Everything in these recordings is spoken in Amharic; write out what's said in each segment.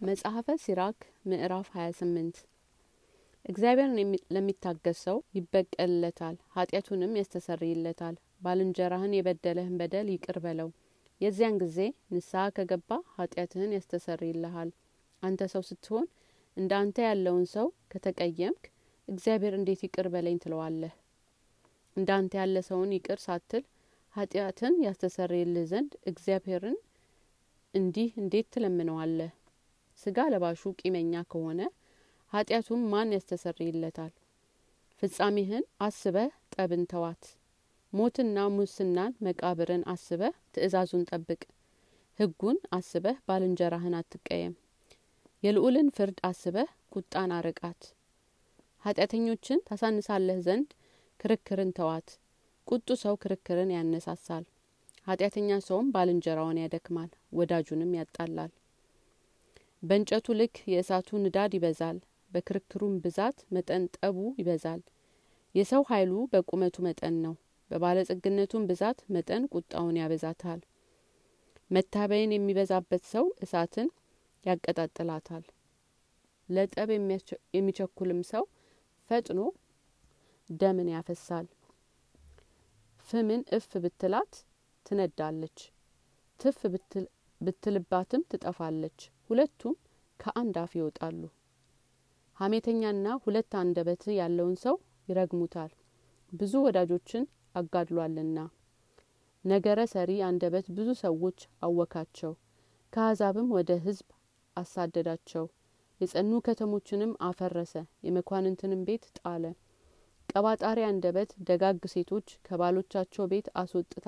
መጽሐፈ ሲራክ ምዕራፍ 28 እግዚአብሔርን ለሚታገስ ሰው ይበቀልለታል፣ ኃጢአቱንም ያስተሰርይለታል። ባልንጀራህን የበደለህን በደል ይቅር በለው፣ የዚያን ጊዜ ንስሐ ከገባ ኃጢአትህን ያስተሰርይልሃል። አንተ ሰው ስትሆን እንደ አንተ ያለውን ሰው ከተቀየምክ እግዚአብሔር እንዴት ይቅር በለኝ ትለዋለህ? እንደ አንተ ያለ ሰውን ይቅር ሳትል ኃጢአትን ያስተሰርይልህ ዘንድ እግዚአብሔርን እንዲህ እንዴት ትለምነዋለህ? ስጋ ለባሹ ቂመኛ ከሆነ ኃጢአቱን ማን ያስተሰርይለታል? ፍጻሜህን አስበህ ጠብን ተዋት። ሞትና ሙስናን መቃብርን አስበህ ትእዛዙን ጠብቅ። ሕጉን አስበህ ባልንጀራህን አትቀየም። የልዑልን ፍርድ አስበህ ቁጣን አርቃት። ኃጢአተኞችን ታሳንሳለህ ዘንድ ክርክርን ተዋት። ቁጡ ሰው ክርክርን ያነሳሳል። ኃጢአተኛ ሰውም ባልንጀራውን ያደክማል፣ ወዳጁንም ያጣላል። በእንጨቱ ልክ የእሳቱ ንዳድ ይበዛል፣ በክርክሩም ብዛት መጠን ጠቡ ይበዛል። የሰው ኃይሉ በቁመቱ መጠን ነው፣ በባለጸግነቱም ብዛት መጠን ቁጣውን ያበዛታል። መታበይን የሚበዛበት ሰው እሳትን ያቀጣጥላታል። ለጠብ የሚቸኩልም ሰው ፈጥኖ ደምን ያፈሳል። ፍምን እፍ ብትላት ትነዳለች፣ ትፍ ብትልባትም ትጠፋለች። ሁለቱም ከአንድ አፍ ይወጣሉ። ሀሜተኛና ሁለት አንደበት ያለውን ሰው ይረግሙታል፣ ብዙ ወዳጆችን አጋድሏልና። ነገረ ሰሪ አንደበት ብዙ ሰዎች አወካቸው፣ ከአሕዛብም ወደ ሕዝብ አሳደዳቸው። የጸኑ ከተሞችንም አፈረሰ፣ የመኳንንትንም ቤት ጣለ። ቀባጣሪ አንደበት ደጋግ ሴቶች ከባሎቻቸው ቤት አስወጥታ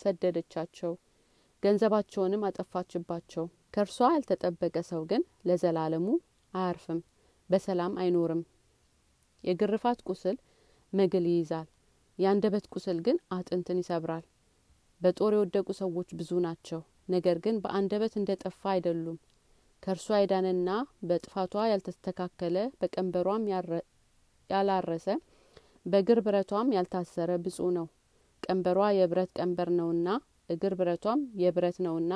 ሰደደቻቸው፣ ገንዘባቸውንም አጠፋችባቸው። ከእርሷ ያልተጠበቀ ሰው ግን ለዘላለሙ አያርፍም፣ በሰላም አይኖርም። የግርፋት ቁስል መግል ይይዛል፣ የአንደበት ቁስል ግን አጥንትን ይሰብራል። በጦር የወደቁ ሰዎች ብዙ ናቸው፣ ነገር ግን በአንደበት እንደ ጠፋ አይደሉም። ከእርሷ የዳነና በጥፋቷ ያልተስተካከለ በቀንበሯም ያላረሰ በእግር ብረቷም ያልታሰረ ብፁዕ ነው። ቀንበሯ የብረት ቀንበር ነውና እግር ብረቷም የብረት ነውና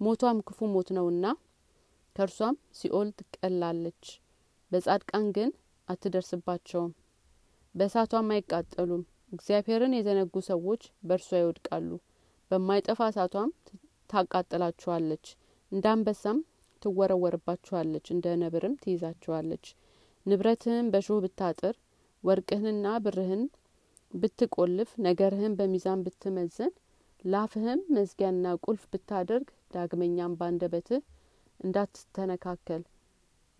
ሞቷም ክፉ ሞት ነውና ከእርሷም ሲኦል ትቀላለች። በጻድቃን ግን አትደርስባቸውም፣ በእሳቷም አይቃጠሉም። እግዚአብሔርን የዘነጉ ሰዎች በእርሷ ይወድቃሉ። በማይጠፋ እሳቷም ታቃጥላችኋለች፣ እንደ አንበሳም ትወረወርባችኋለች፣ እንደ ነብርም ትይዛችኋለች። ንብረትህን በሾህ ብታጥር ወርቅህንና ብርህን ብትቆልፍ ነገርህን በሚዛን ብትመዝን ላፍህም መዝጊያና ቁልፍ ብታደርግ ዳግመኛም ባንደበትህ እንዳትተነካከል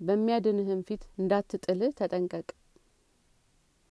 በሚያድንህም ፊት እንዳትጥልህ ተጠንቀቅ።